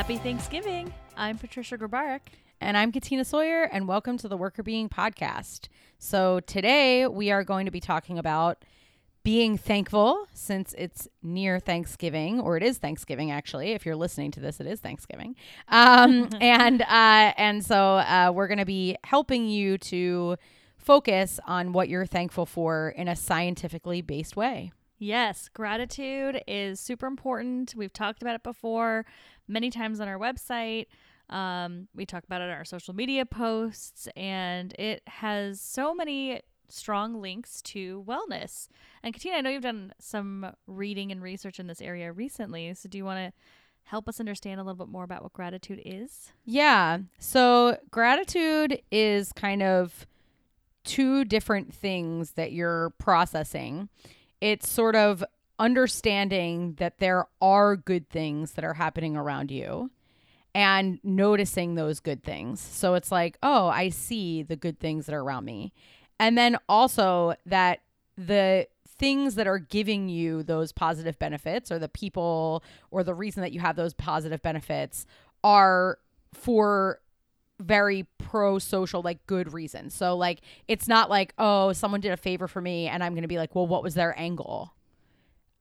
Happy Thanksgiving. I'm Patricia Grabarek. And I'm Katina Sawyer, and welcome to the Workr Beeing Podcast. So, today we are going to be talking about being thankful since it's near Thanksgiving, or it is Thanksgiving actually. If you're listening to this, it is Thanksgiving. Um, and uh, and so uh, we're going to be helping you to focus on what you're thankful for in a scientifically based way. Yes, gratitude is super important. We've talked about it before many times on our website. Um, we talk about it in our social media posts, and it has so many strong links to wellness. And Katina, I know you've done some reading and research in this area recently. So, do you want to help us understand a little bit more about what gratitude is? Yeah. So, gratitude is kind of two different things that you're processing it's sort of understanding that there are good things that are happening around you and noticing those good things. So it's like, oh, I see the good things that are around me. And then also that the things that are giving you those positive benefits or the people or the reason that you have those positive benefits are for very pro social like good reasons. So like it's not like oh someone did a favor for me and I'm going to be like well what was their angle?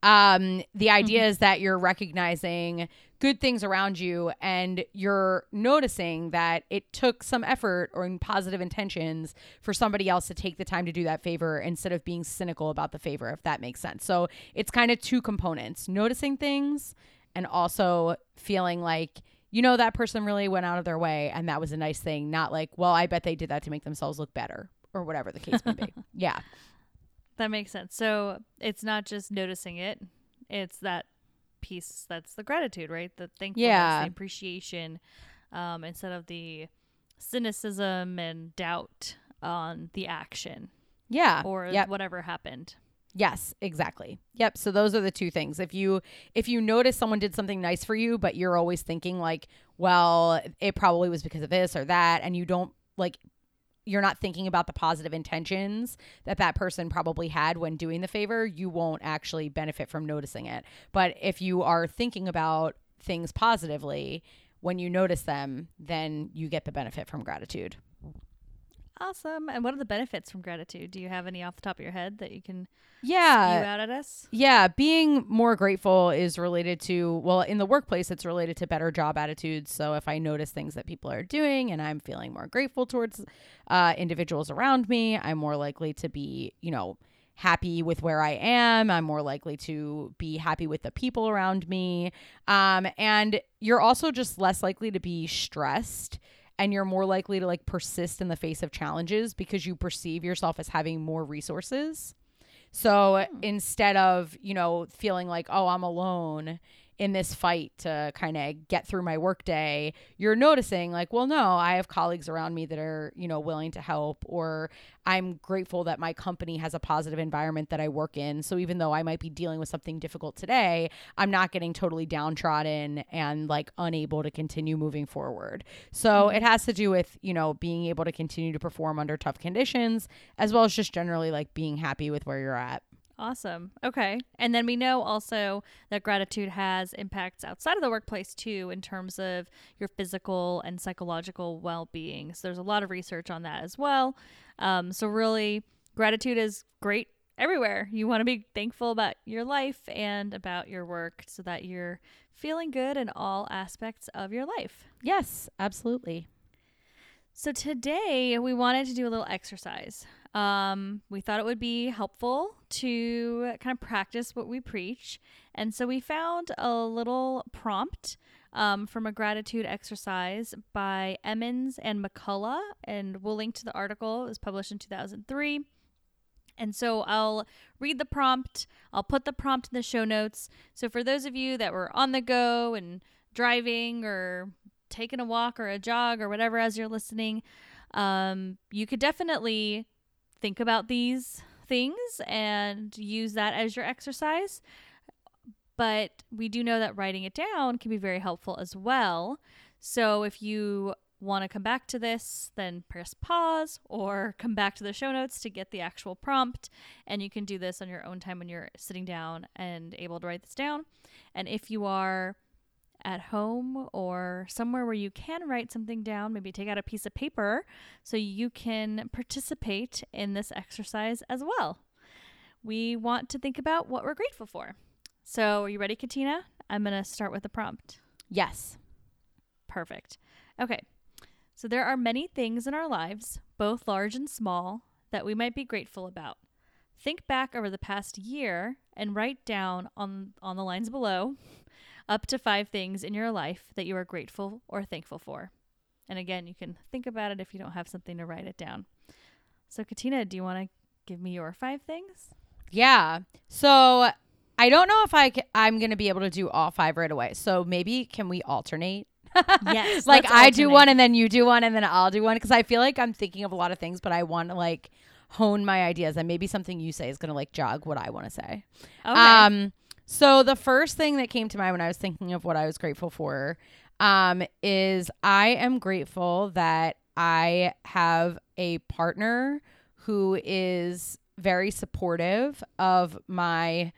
Um the idea mm-hmm. is that you're recognizing good things around you and you're noticing that it took some effort or positive intentions for somebody else to take the time to do that favor instead of being cynical about the favor if that makes sense. So it's kind of two components, noticing things and also feeling like you know that person really went out of their way and that was a nice thing not like well i bet they did that to make themselves look better or whatever the case may be yeah that makes sense so it's not just noticing it it's that piece that's the gratitude right the thankfulness yeah. the appreciation um, instead of the cynicism and doubt on the action yeah or yep. whatever happened Yes, exactly. Yep. So those are the two things. If you if you notice someone did something nice for you, but you're always thinking like, well, it probably was because of this or that, and you don't like you're not thinking about the positive intentions that that person probably had when doing the favor, you won't actually benefit from noticing it. But if you are thinking about things positively, when you notice them, then you get the benefit from gratitude. Awesome. And what are the benefits from gratitude? Do you have any off the top of your head that you can yeah out at us? Yeah, being more grateful is related to well, in the workplace it's related to better job attitudes. So if I notice things that people are doing and I'm feeling more grateful towards uh, individuals around me, I'm more likely to be, you know, happy with where I am. I'm more likely to be happy with the people around me. Um, and you're also just less likely to be stressed and you're more likely to like persist in the face of challenges because you perceive yourself as having more resources. So hmm. instead of, you know, feeling like, oh, I'm alone, in this fight to kind of get through my workday, you're noticing like, well, no, I have colleagues around me that are, you know, willing to help, or I'm grateful that my company has a positive environment that I work in. So even though I might be dealing with something difficult today, I'm not getting totally downtrodden and like unable to continue moving forward. So mm-hmm. it has to do with, you know, being able to continue to perform under tough conditions, as well as just generally like being happy with where you're at. Awesome. Okay. And then we know also that gratitude has impacts outside of the workplace too, in terms of your physical and psychological well being. So there's a lot of research on that as well. Um, so, really, gratitude is great everywhere. You want to be thankful about your life and about your work so that you're feeling good in all aspects of your life. Yes, absolutely. So, today we wanted to do a little exercise. Um, we thought it would be helpful to kind of practice what we preach. And so we found a little prompt um, from a gratitude exercise by Emmons and McCullough. And we'll link to the article. It was published in 2003. And so I'll read the prompt. I'll put the prompt in the show notes. So for those of you that were on the go and driving or taking a walk or a jog or whatever as you're listening, um, you could definitely think about these things and use that as your exercise. But we do know that writing it down can be very helpful as well. So if you want to come back to this, then press pause or come back to the show notes to get the actual prompt. And you can do this on your own time when you're sitting down and able to write this down. And if you are at home or somewhere where you can write something down. Maybe take out a piece of paper so you can participate in this exercise as well. We want to think about what we're grateful for. So, are you ready, Katina? I'm going to start with the prompt. Yes. Perfect. Okay. So, there are many things in our lives, both large and small, that we might be grateful about. Think back over the past year and write down on, on the lines below up to five things in your life that you are grateful or thankful for. And again, you can think about it if you don't have something to write it down. So, Katina, do you want to give me your five things? Yeah. So I don't know if I ca- I'm going to be able to do all five right away. So maybe can we alternate? Yes, like I do one and then you do one and then I'll do one because I feel like I'm thinking of a lot of things, but I want to like hone my ideas and maybe something you say is going to like jog what I want to say. Okay. Um, so the first thing that came to mind when I was thinking of what I was grateful for, um, is I am grateful that I have a partner who is very supportive of my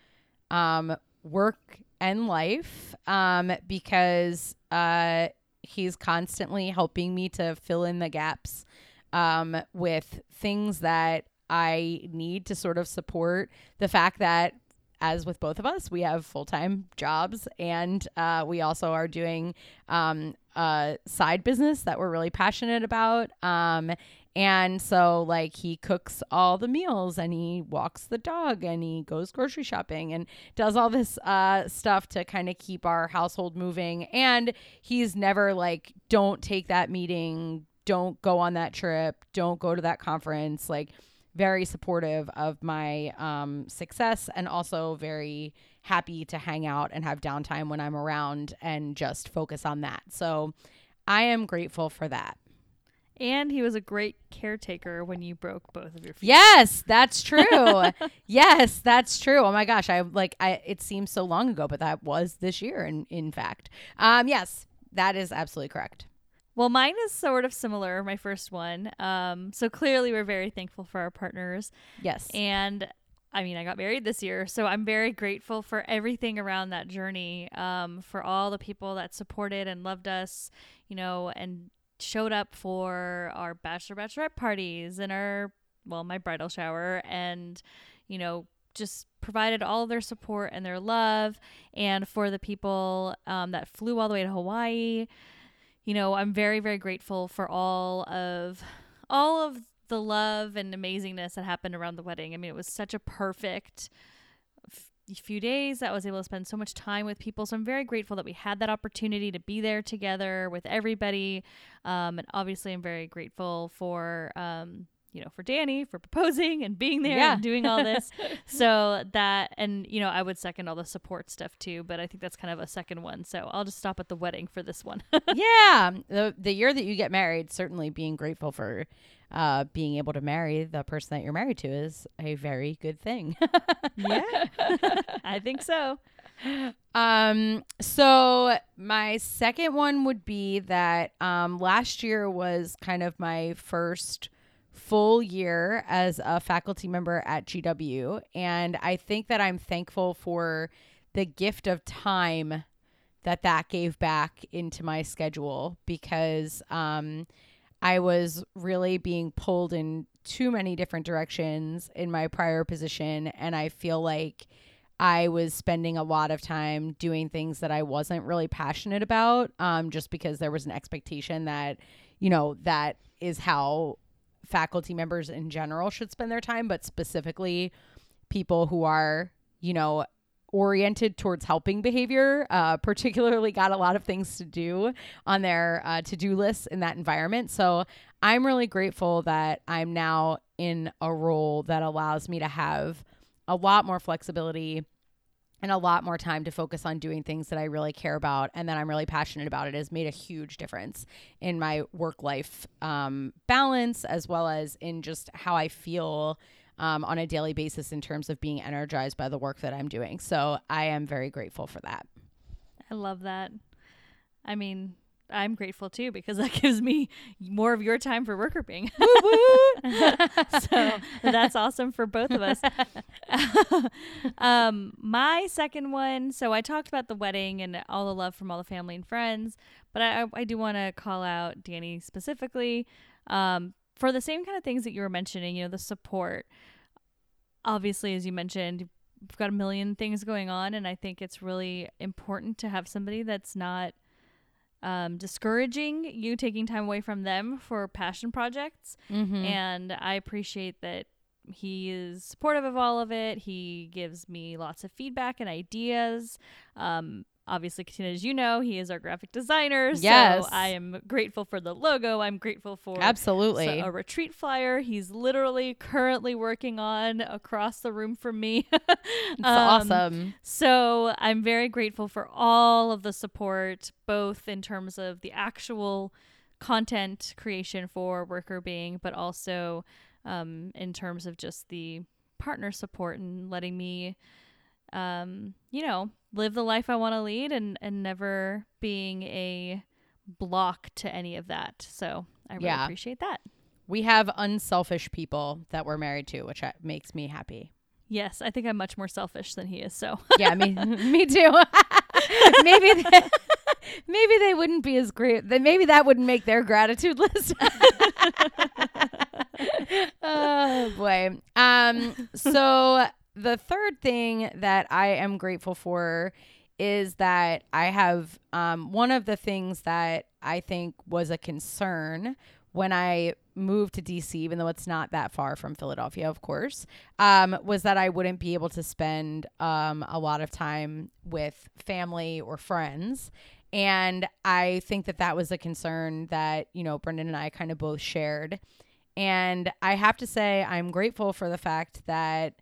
um work and life um because uh he's constantly helping me to fill in the gaps um with things that I need to sort of support. The fact that as with both of us, we have full time jobs and uh, we also are doing um, a side business that we're really passionate about. Um, and so, like, he cooks all the meals and he walks the dog and he goes grocery shopping and does all this uh, stuff to kind of keep our household moving. And he's never like, don't take that meeting, don't go on that trip, don't go to that conference. Like, very supportive of my um, success and also very happy to hang out and have downtime when I'm around and just focus on that. So I am grateful for that. and he was a great caretaker when you broke both of your feet. Yes, that's true. yes, that's true. Oh my gosh, I like I it seems so long ago, but that was this year in in fact. Um yes, that is absolutely correct. Well, mine is sort of similar, my first one. Um, so clearly, we're very thankful for our partners. Yes. And I mean, I got married this year, so I'm very grateful for everything around that journey, um, for all the people that supported and loved us, you know, and showed up for our bachelor bachelorette parties and our, well, my bridal shower, and, you know, just provided all their support and their love, and for the people um, that flew all the way to Hawaii. You know, I'm very, very grateful for all of all of the love and amazingness that happened around the wedding. I mean, it was such a perfect f- few days that I was able to spend so much time with people. So I'm very grateful that we had that opportunity to be there together with everybody. Um, and obviously, I'm very grateful for. Um, you know, for Danny for proposing and being there Yeah. and doing all this. so that, and, you know, I would second all the support stuff too, but I think that's kind of a second one. So I'll just stop at the wedding for this one. yeah. The the year that you get married, certainly being grateful for uh being able to marry the person that you're married to is a very good thing. yeah, I think so. Um, so my second one would be that um, last year was kind of my first full year as a faculty member at GW. And I think that I'm thankful for the gift of time that that gave back into my schedule because um, I was really being pulled in too many different directions in my prior position. And I feel like I was spending a lot of time doing things that I wasn't really passionate about, um, just because there was an expectation that, you know, that is how faculty members in general should spend their time, but specifically people who are, you know, oriented towards helping behavior, uh, particularly got a lot of things to do on their uh, to do lists in that environment. So I'm really grateful that I'm now in a role that allows me to have a lot more flexibility and a lot more time to focus on doing things that I really care about and that I'm really passionate about. It has made a huge difference in my work life um, balance as well as in just how I feel um, on a daily basis in terms of being energized by the work that I'm doing. So I am very grateful for that. I love that. I mean, I'm grateful too because that gives me more of your time for Workr Beeing. so that's awesome for both of us. um, my second one. So I talked about the wedding and all the love from all the family and friends, but I, I do want to call out Danny specifically um, for the same kind of things that you were mentioning. You know, the support. Obviously, as you mentioned, we've got a million things going on, and I think it's really important to have somebody that's not um, discouraging you taking time away from them for passion projects. Mm-hmm. And I appreciate that he is supportive of all of it. He gives me lots of feedback and ideas. Um, obviously, Katina, as you know, he is our graphic designer. Yes. So I am grateful for the logo. I'm grateful for Absolutely. so- a retreat flyer. He's literally currently working on across the room from me. it's awesome. So I'm very grateful for all of the support, both in terms of the actual content creation for Workr Beeing, but also um, in terms of just the partner support and letting me, um, you know, live the life I want to lead and, and never being a block to any of that. So I really Yeah. appreciate that. We have unselfish people that we're married to, which uh, makes me happy. Yes, I think I'm much more selfish than he is. So Yeah, me, me too. maybe, they, maybe they wouldn't be as great. Then maybe that wouldn't make their gratitude list. oh boy. Um. So the third thing that I am grateful for is that I have um one of the things that I think was a concern when I moved to DC, even though it's not that far from Philadelphia, of course, um, was that I wouldn't be able to spend um, a lot of time with family or friends. And I think that that was a concern that, you know, Brendan and I kind of both shared. And I have to say, I'm grateful for the fact that,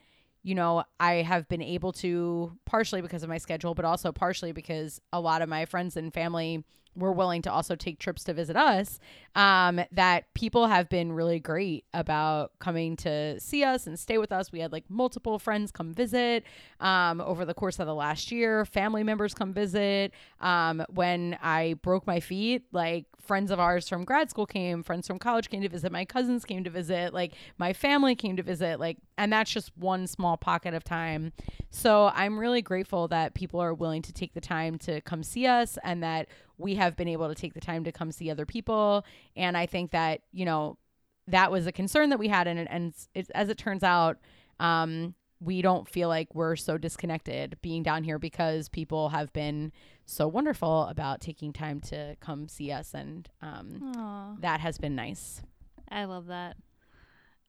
you know, I have been able to, partially because of my schedule, but also partially because a lot of my friends and family were willing to also take trips to visit us, um, that people have been really great about coming to see us and stay with us. We had like multiple friends come visit um, over the course of the last year, family members come visit. Um, when I broke my feet, like friends of ours from grad school came, friends from college came to visit, my cousins came to visit, like my family came to visit, like, and that's just one small pocket of time. So I'm really grateful that people are willing to take the time to come see us and that we have been able to take the time to come see other people. And I think that, you know, that was a concern that we had. And, and it's, as it turns out, um, we don't feel like we're so disconnected being down here because people have been so wonderful about taking time to come see us. And um, that has been nice. I love that.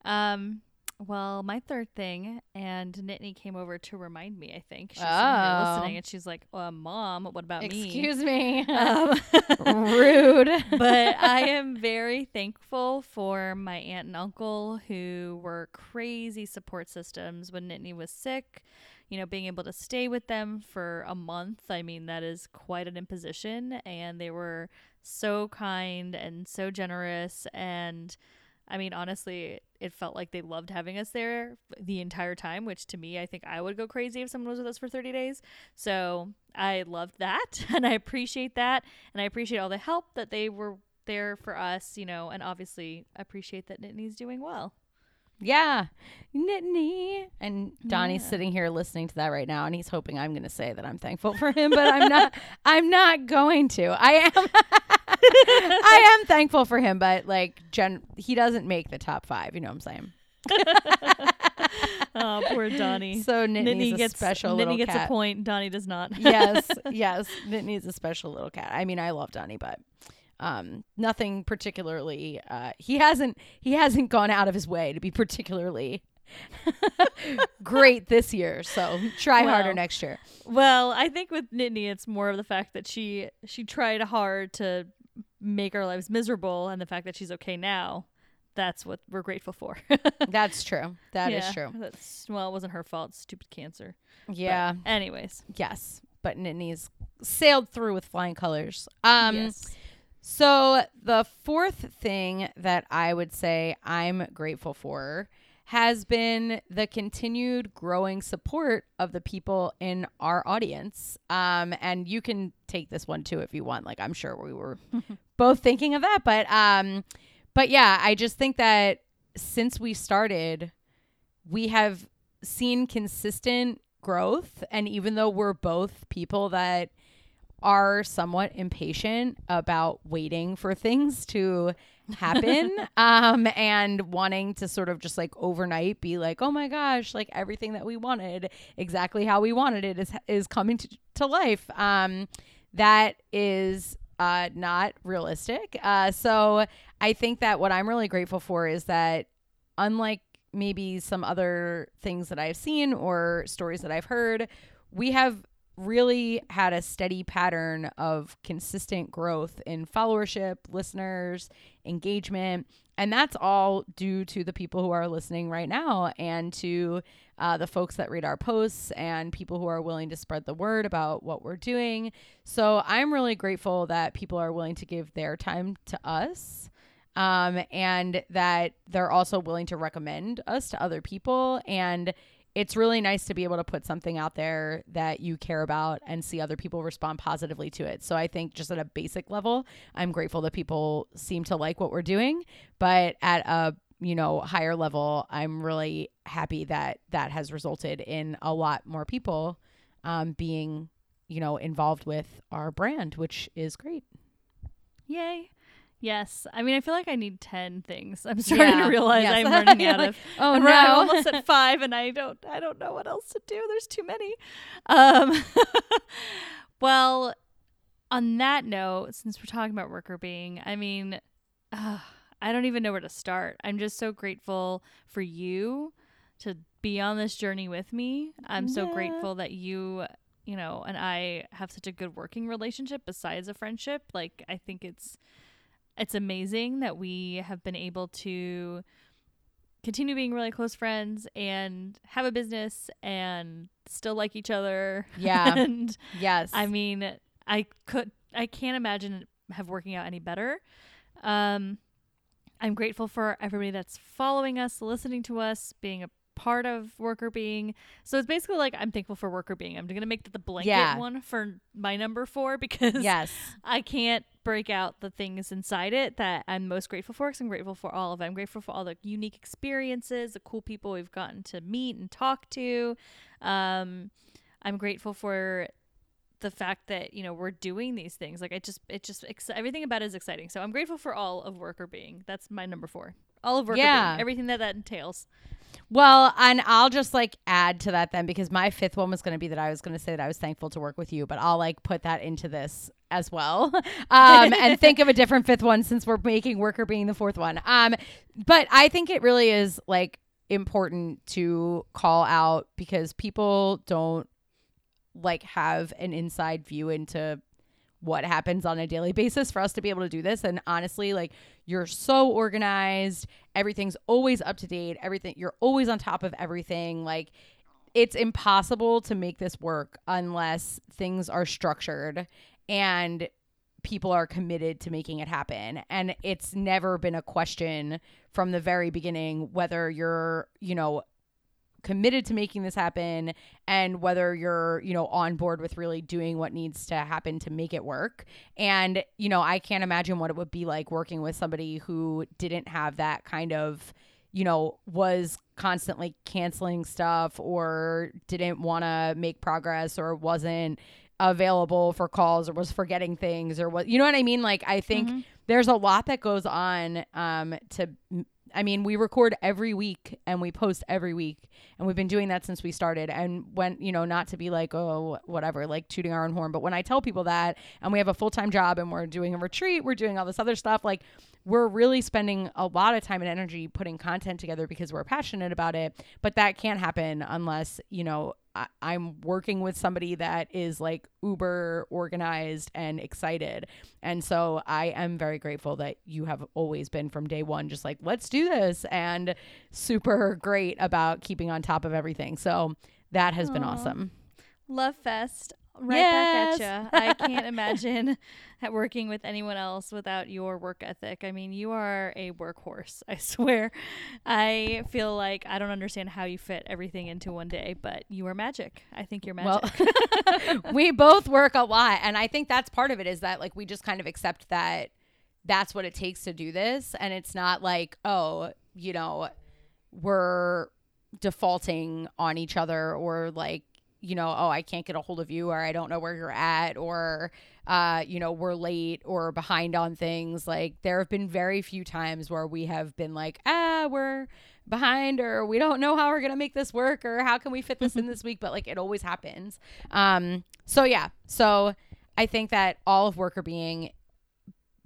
Um, well, my third thing, and Nittany came over to remind me. I think she's Oh. listening, and she's like, uh, "Mom, what about me?" Excuse me. Um, Rude. but I am very thankful for my aunt and uncle who were crazy support systems when Nittany was sick. You know, being able to stay with them for a month, I mean, that is quite an imposition. And they were so kind and so generous. And I mean, honestly, it felt like they loved having us there the entire time, which to me, I think I would go crazy if someone was with us for 30 days. So I loved that and I appreciate that. And I appreciate all the help that they were there for us, you know, and obviously appreciate that Nittany's doing well. Yeah. Nittany. And Donnie's Yeah. sitting here listening to that right now and he's hoping I'm going to say that I'm thankful for him, but I'm not I'm not going to. I am I am thankful for him, but like Jen he doesn't make the top 5, you know what I'm saying? Oh, poor Donnie. So Nittany's Nittany a gets special Nittany little gets cat. a point. Donnie does not. yes, yes. Nittany's a special little cat. I mean, I love Donnie, but um, nothing particularly. Uh, he hasn't he hasn't gone out of his way to be particularly great this year. So try harder next year. Well, I think with Nittany, it's more of the fact that she she tried hard to make our lives miserable, and the fact that she's okay now. That's what we're grateful for. That's true. That is Yeah, true. That's well, it wasn't her fault. Stupid cancer. But Yeah. anyways. yes. But Nittany's sailed through with flying colors. Um. yes. So the fourth thing that I would say I'm grateful for has been the continued growing support of the people in our audience. Um, and you can take this one too if you want. Like I'm sure we were both thinking of that, but um, but yeah, I just think that since we started, we have seen consistent growth, and even though we're both people that are somewhat impatient about waiting for things to happen um and wanting to sort of just like overnight be like oh my gosh like everything that we wanted exactly how we wanted it is is coming to, to life. Um that is uh not realistic. Uh so i think that what i'm really grateful for is that unlike maybe some other things that i've seen or stories that i've heard we have really had a steady pattern of consistent growth in followership, listeners, engagement. And that's all due to the people who are listening right now and to uh, the folks that read our posts and people who are willing to spread the word about what we're doing. So I'm really grateful that people are willing to give their time to us. Um, and that they're also willing to recommend us to other people. And it's really nice to be able to put something out there that you care about and see other people respond positively to it. So I think just at a basic level, I'm grateful that people seem to like what we're doing, but at a you know higher level, I'm really happy that that has resulted in a lot more people um, being you know involved with our brand, which is great. Yay. Yes. I mean, I feel like I need 10 things. I'm starting Yeah. to realize Yes. I'm running out like, of oh I'm no. I'm almost at 5 and I don't I don't know what else to do. There's too many. Um well, on that note, since we're talking about Workr Beeing, I mean, uh, I don't even know where to start. I'm just so grateful for you to be on this journey with me. I'm so grateful that you, you know, and I have such a good working relationship besides a friendship. Like I think it's it's amazing that we have been able to continue being really close friends and have a business and still like each other. Yeah. and yes. I mean, I could I can't imagine it have working out any better. Um I'm grateful for everybody that's following us, listening to us, being a part of Workr Beeing. So it's basically like I'm thankful for Workr Beeing. I'm going to make the blanket Yeah. one for my number 4 because yes. I can't break out the things inside it that I'm most grateful for because I'm grateful for all of it. I'm grateful for all the unique experiences, the cool people we've gotten to meet and talk to. Um, I'm grateful for the fact that you know we're doing these things. Like it just, it just ex- everything about it is exciting. So I'm grateful for all of Workr Beeing. That's my number four. All of worker Yeah. being, everything that that entails. Well, and I'll just like add to that then because my fifth one was going to be that I was going to say that I was thankful to work with you, but I'll like put that into this as well. Um, and think of a different fifth one since we're making Workr Beeing the fourth one. Um, but I think it really is like important to call out because people don't like have an inside view into what happens on a daily basis for us to be able to do this. And honestly like you're so organized. Everything's always up to date. Everything you're always on top of everything. Like it's impossible to make this work unless things are structured and people are committed to making it happen. And it's never been a question from the very beginning whether you're you know committed to making this happen and whether you're you know on board with really doing what needs to happen to make it work and you know i can't imagine what it would be like working with somebody who didn't have that kind of you know was constantly canceling stuff or didn't want to make progress or wasn't available for calls or was forgetting things or what you know what i mean like i think Mhm. there's a lot that goes on um to I mean, we record every week and we post every week, and we've been doing that since we started. And when, you know, not to be like, oh, whatever, like tooting our own horn, but when I tell people that and we have a full time job and we're doing a retreat, we're doing all this other stuff, like we're really spending a lot of time and energy putting content together because we're passionate about it. But that can't happen unless, you know, I- I'm working with somebody that is like uber organized and excited. And so I am very grateful that you have always been from day one, just like, let's do this, and super great about keeping on top of everything. So that has been awesome. Love Fest right Yes. back at you. I can't imagine working with anyone else without your work ethic. I mean, you are a workhorse. I swear. I feel like I don't understand how you fit everything into one day, but you are magic. I think you're magic. Well, we both work a lot, and I think that's part of it is that like we just kind of accept that that's what it takes to do this, and it's not like oh, you know, we're defaulting on each other or like you know oh i can't get a hold of you or i don't know where you're at or uh you know we're late or behind on things. Like there have been very few times where we have been like ah we're behind or we don't know how we're gonna make this work or how can we fit this in this week? But like it always happens. Um so yeah. So i think that all of Workr Beeing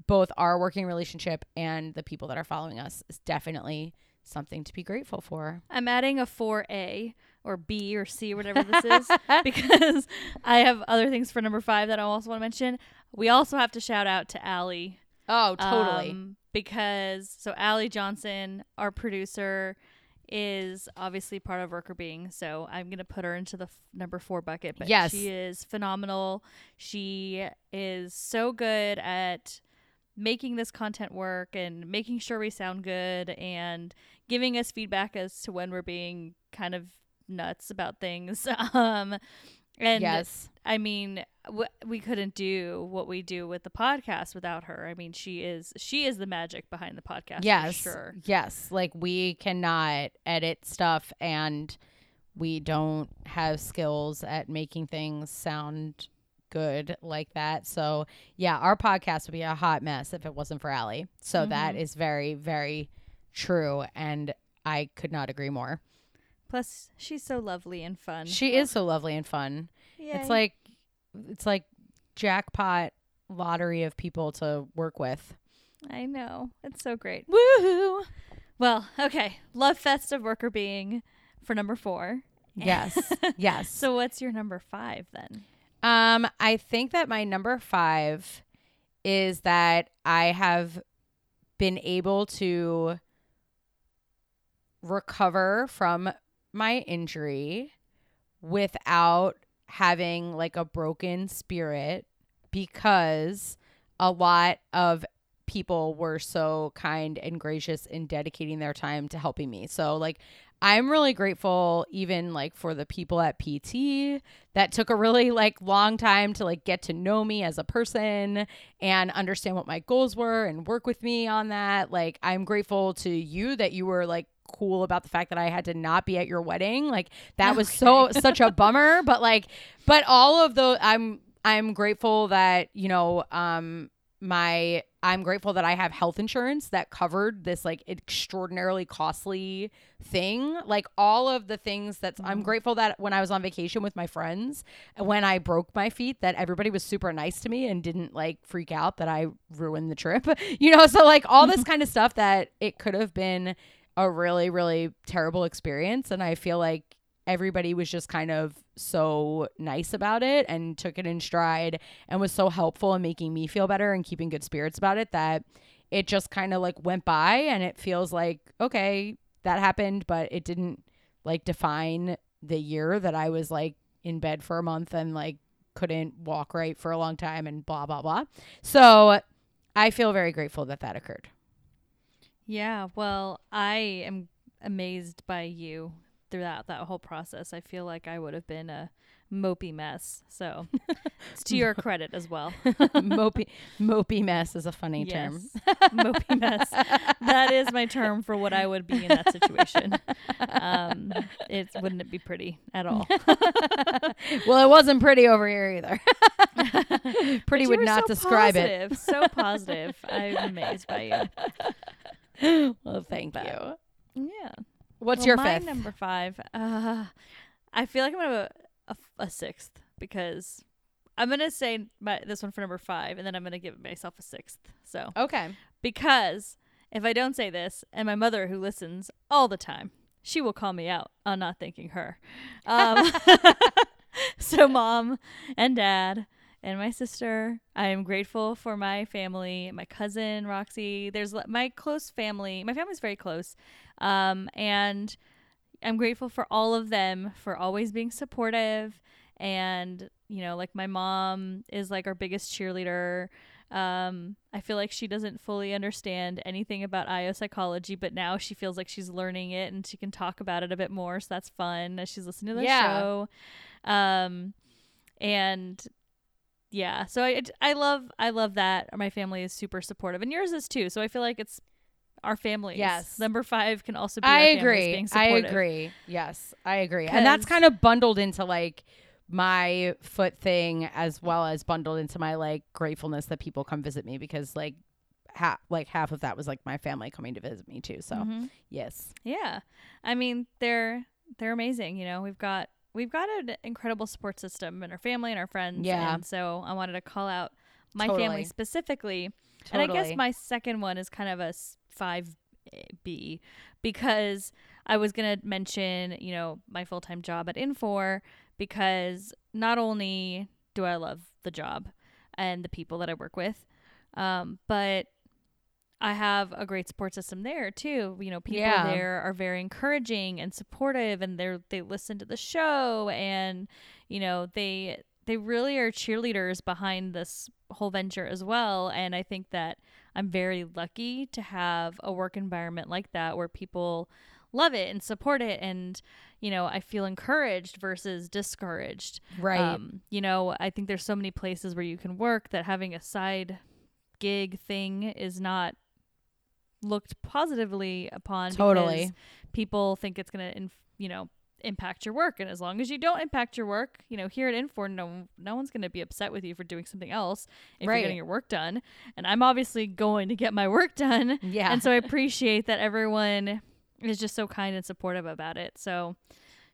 both our working relationship and the people that are following us is definitely something to be grateful for. I'm adding a 4A or B or C or whatever this is because I have other things for number five that I also want to mention. We also have to shout out to Allie. oh totally um, because so Allie Johnson, our producer, is obviously part of Workr Beeing. So I'm gonna put her into the f- number four bucket. But Yes. she is phenomenal. She is so good at making this content work and making sure we sound good and giving us feedback as to when we're being kind of nuts about things. Um, and yes I mean, w- we couldn't do what we do with the podcast without her. I mean, she is she is the magic behind the podcast. yes for sure. yes like we cannot edit stuff and we don't have skills at making things sound good like that so yeah our podcast would be a hot mess if it wasn't for Allie so that is very very true and I could not agree more Plus, she's so lovely and fun. she is so lovely and fun it's like it's like jackpot lottery of people to work with I know it's so great. woohoo Well, okay, love fest of Workr Beeing for number four. yes yes So, what's your number five then? Um, I think that my number five is that I have been able to recover from my injury without having like a broken spirit because a lot of people were so kind and gracious in dedicating their time to helping me. So like I'm really grateful even like for the people at PT that took a really like long time to like get to know me as a person and understand what my goals were and work with me on that. Like I'm grateful to you that you were like cool about the fact that I had to not be at your wedding. Like that was so such a bummer, but like but all of the I'm I'm grateful that, you know, um my I'm grateful that I have health insurance that covered this like extraordinarily costly thing. Like all of the things that's I'm grateful that when I was on vacation with my friends, when I broke my feet, that everybody was super nice to me and didn't like freak out that I ruined the trip. you know, so like all this kind of stuff that it could have been a really, really terrible experience. And I feel like everybody was just kind of so nice about it and took it in stride and was so helpful in making me feel better and keeping good spirits about it that it just kind of like went by and it feels like okay that happened but it didn't like define the year that I was like in bed for a month and like couldn't walk right for a long time and blah blah blah. So I feel very grateful that that occurred. Yeah, well, I am amazed by you throughout that whole process. I feel like I would have been a mopey mess. So it's to your credit as well. mopey mopey mess is a funny term. Yes. mopey mess. That is my term for what I would be in that situation. Um, it wouldn't it be pretty at all. well, it wasn't pretty over here either. pretty would not so describe it. So positive. I'm amazed by Well, thank But- you. Yeah. What's Well, your my fifth? number five? Uh, I feel like I'm gonna have a, a, a sixth because I'm gonna say my, this one for number five, and then I'm gonna give myself a sixth. So okay. because if I don't say this, and my mother who listens all the time, she will call me out on not thanking her. Um, so mom and dad and my sister, I am grateful for my family, my cousin Roxy. There's my close family. My family's very close, um, and I'm grateful for all of them for always being supportive and you know, like my mom is like our biggest cheerleader. Um, I feel like she doesn't fully understand anything about IO psychology, but now she feels like she's learning it and she can talk about it a bit more. So that's fun as she's listening to the Yeah. show. Um, and yeah, so I I love I love that my family is super supportive, and yours is too. So I feel like it's our family. Yes. number five can also be. I families agree. I agree. Yes, I agree. And that's kind of bundled into like my foot thing as well as bundled into my like gratefulness that people come visit me because like half like half of that was like my family coming to visit me too. So Mhm. yes. Yeah, I mean they're they're amazing. You know, we've got we've got an incredible support system in our family and our friends. Yeah. and so I wanted to call out my Totally. family specifically. Totally. And I guess my second one is kind of a s- 5B because I was going to mention, you know, my full time job at Infor because not only do I love the job and the people that I work with, um, but I have a great support system there too. You know, people Yeah. there are very encouraging and supportive and they're they listen to the show and you know, they they really are cheerleaders behind this whole venture as well and I think that I'm very lucky to have a work environment like that where people love it and support it and you know, I feel encouraged versus discouraged. right. Um, you know, I think there's so many places where you can work that having a side gig thing is not looked positively upon. Totally. because people think it's gonna, inf- you know, impact your work, and as long as you don't impact your work, you know, here at Infor, no, no one's gonna be upset with you for doing something else if Right. you're getting your work done. And I'm obviously going to get my work done, yeah. and so I appreciate that everyone is just so kind and supportive about it. So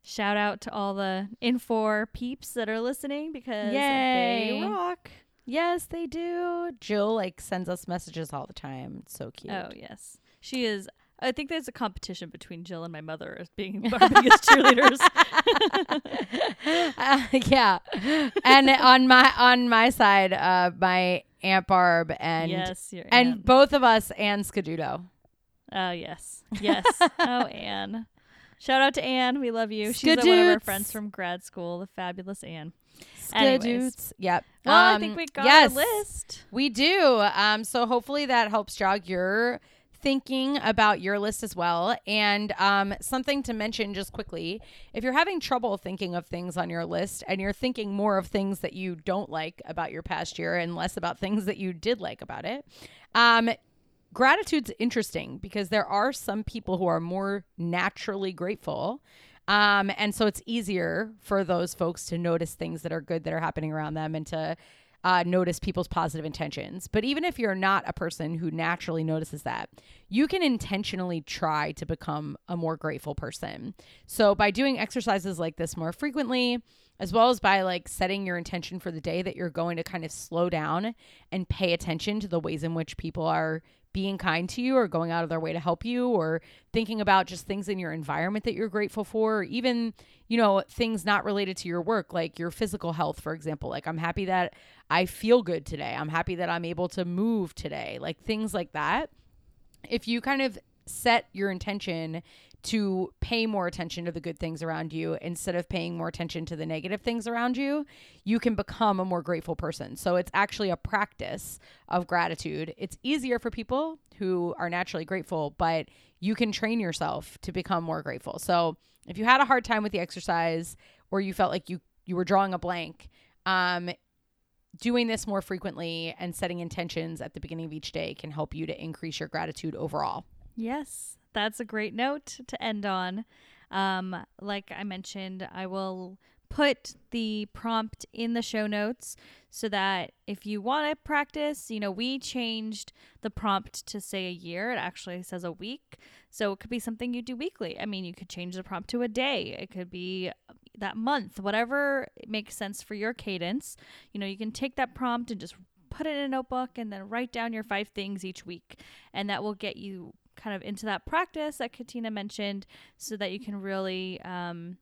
shout out to all the Infor peeps that are listening because Yay. they rock. Yes, they do. Jill like sends us messages all the time. It's so cute. Oh yes, she is. I think there's a competition between Jill and my mother as being our biggest cheerleaders. Uh, yeah. And on my on my side, uh my Aunt Barb and yes, your and both of us and Scadudo. oh yes, yes. oh Anne. Shout out to Anne. We love you. She's one of our friends from grad school, the fabulous Anne. Skadoots. Yep. Well, I Um, think we got yes, our list. We do. Um, so hopefully that helps jog your thinking about your list as well. And um, something to mention just quickly if you're having trouble thinking of things on your list and you're thinking more of things that you don't like about your past year and less about things that you did like about it, um, gratitude's interesting because there are some people who are more naturally grateful. Um, and so it's easier for those folks to notice things that are good that are happening around them and to uh, notice people's positive intentions. But even if you're not a person who naturally notices that, you can intentionally try to become a more grateful person. So by doing exercises like this more frequently, as well as by like setting your intention for the day that you're going to kind of slow down and pay attention to the ways in which people are being kind to you or going out of their way to help you or thinking about just things in your environment that you're grateful for or even you know things not related to your work like your physical health for example. Like i'm happy that i feel good today. I'm happy that i'm able to move today. Like things like that. If you kind of set your intention to pay more attention to the good things around you instead of paying more attention to the negative things around you, you can become a more grateful person. So it's actually a practice of gratitude. It's easier for people who are naturally grateful, but you can train yourself to become more grateful. So if you had a hard time with the exercise or you felt like you you were drawing a blank, um doing this more frequently and setting intentions at the beginning of each day can help you to increase your gratitude overall. Yes, that's a great note to end on. Um, like I mentioned, I will put the prompt in the show notes so that if you want to practice, you know, we changed the prompt to say a year. It actually says a week. So it could be something you do weekly. I mean, you could change the prompt to a day, it could be that month, whatever makes sense for your cadence. You know, you can take that prompt and just put it in a notebook and then write down your five things each week. And that will get you kind of into that practice that Katina mentioned so that you can really um,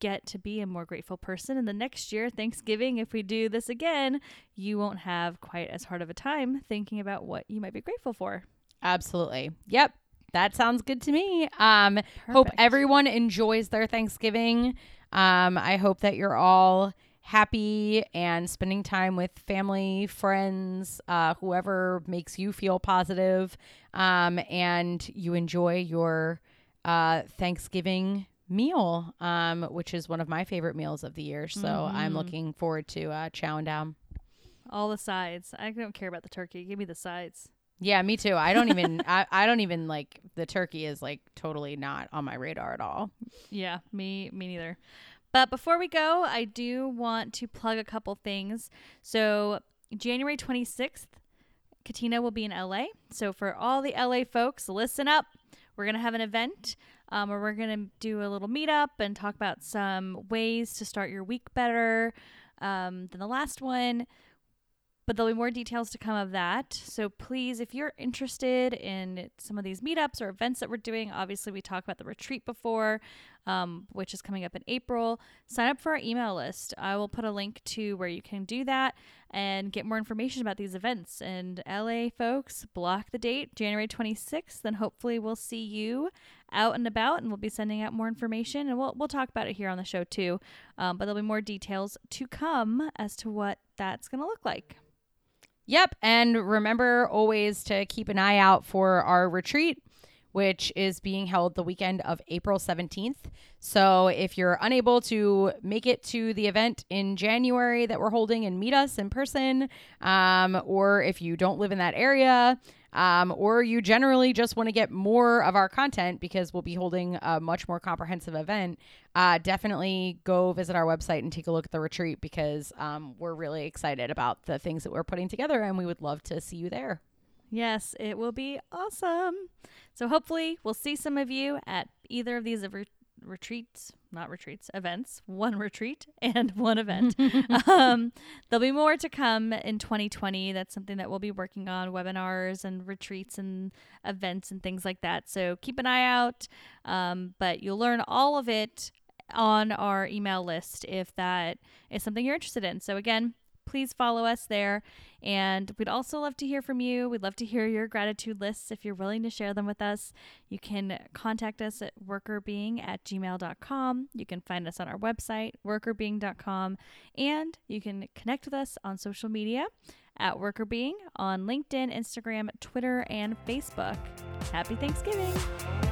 get to be a more grateful person. And the next year, Thanksgiving, if we do this again, you won't have quite as hard of a time thinking about what you might be grateful for. Absolutely. Yep. That sounds good to me. Um hope everyone enjoys their Thanksgiving. Um I hope that you're all happy and spending time with family, friends, uh, whoever makes you feel positive, um, and you enjoy your uh, Thanksgiving meal, um, which is one of my favorite meals of the year. So mm-hmm. I'm looking forward to uh, chowing down. All the sides. I don't care about the turkey. Give me the sides. Yeah, me too. I don't even I, I don't even like the turkey is like totally not on my radar at all. Yeah, me me neither. But before we go, I do want to plug a couple things. So, January 26th, Katina will be in LA. So, for all the LA folks, listen up. We're going to have an event um, where we're going to do a little meetup and talk about some ways to start your week better um, than the last one but there'll be more details to come of that. So please, if you're interested in some of these meetups or events that we're doing, obviously we talked about the retreat before, um, which is coming up in April. Sign up for our email list. I will put a link to where you can do that and get more information about these events. And LA folks, block the date, January 26th. Then hopefully we'll see you out and about, and we'll be sending out more information. And we'll we'll talk about it here on the show too. Um, but there'll be more details to come as to what that's going to look like. Yep. And remember always to keep an eye out for our retreat, which is being held the weekend of April 17th. So if you're unable to make it to the event in January that we're holding and meet us in person, um, or if you don't live in that area, um, or you generally just want to get more of our content because we'll be holding a much more comprehensive event, uh, definitely go visit our website and take a look at the retreat because um, we're really excited about the things that we're putting together and we would love to see you there. Yes, it will be awesome. So hopefully we'll see some of you at either of these retreats, not retreats, events, one retreat and one event. um, there'll be more to come in 2020. That's something that we'll be working on webinars and retreats and events and things like that. So keep an eye out. Um, but you'll learn all of it on our email list if that is something you're interested in. So again, please follow us there. And we'd also love to hear from you. We'd love to hear your gratitude lists if you're willing to share them with us. You can contact us at workrbeeing at gmail.com. You can find us on our website, workrbeeing.com. And you can connect with us on social media at workrbeeing on LinkedIn, Instagram, Twitter, and Facebook. Happy Thanksgiving!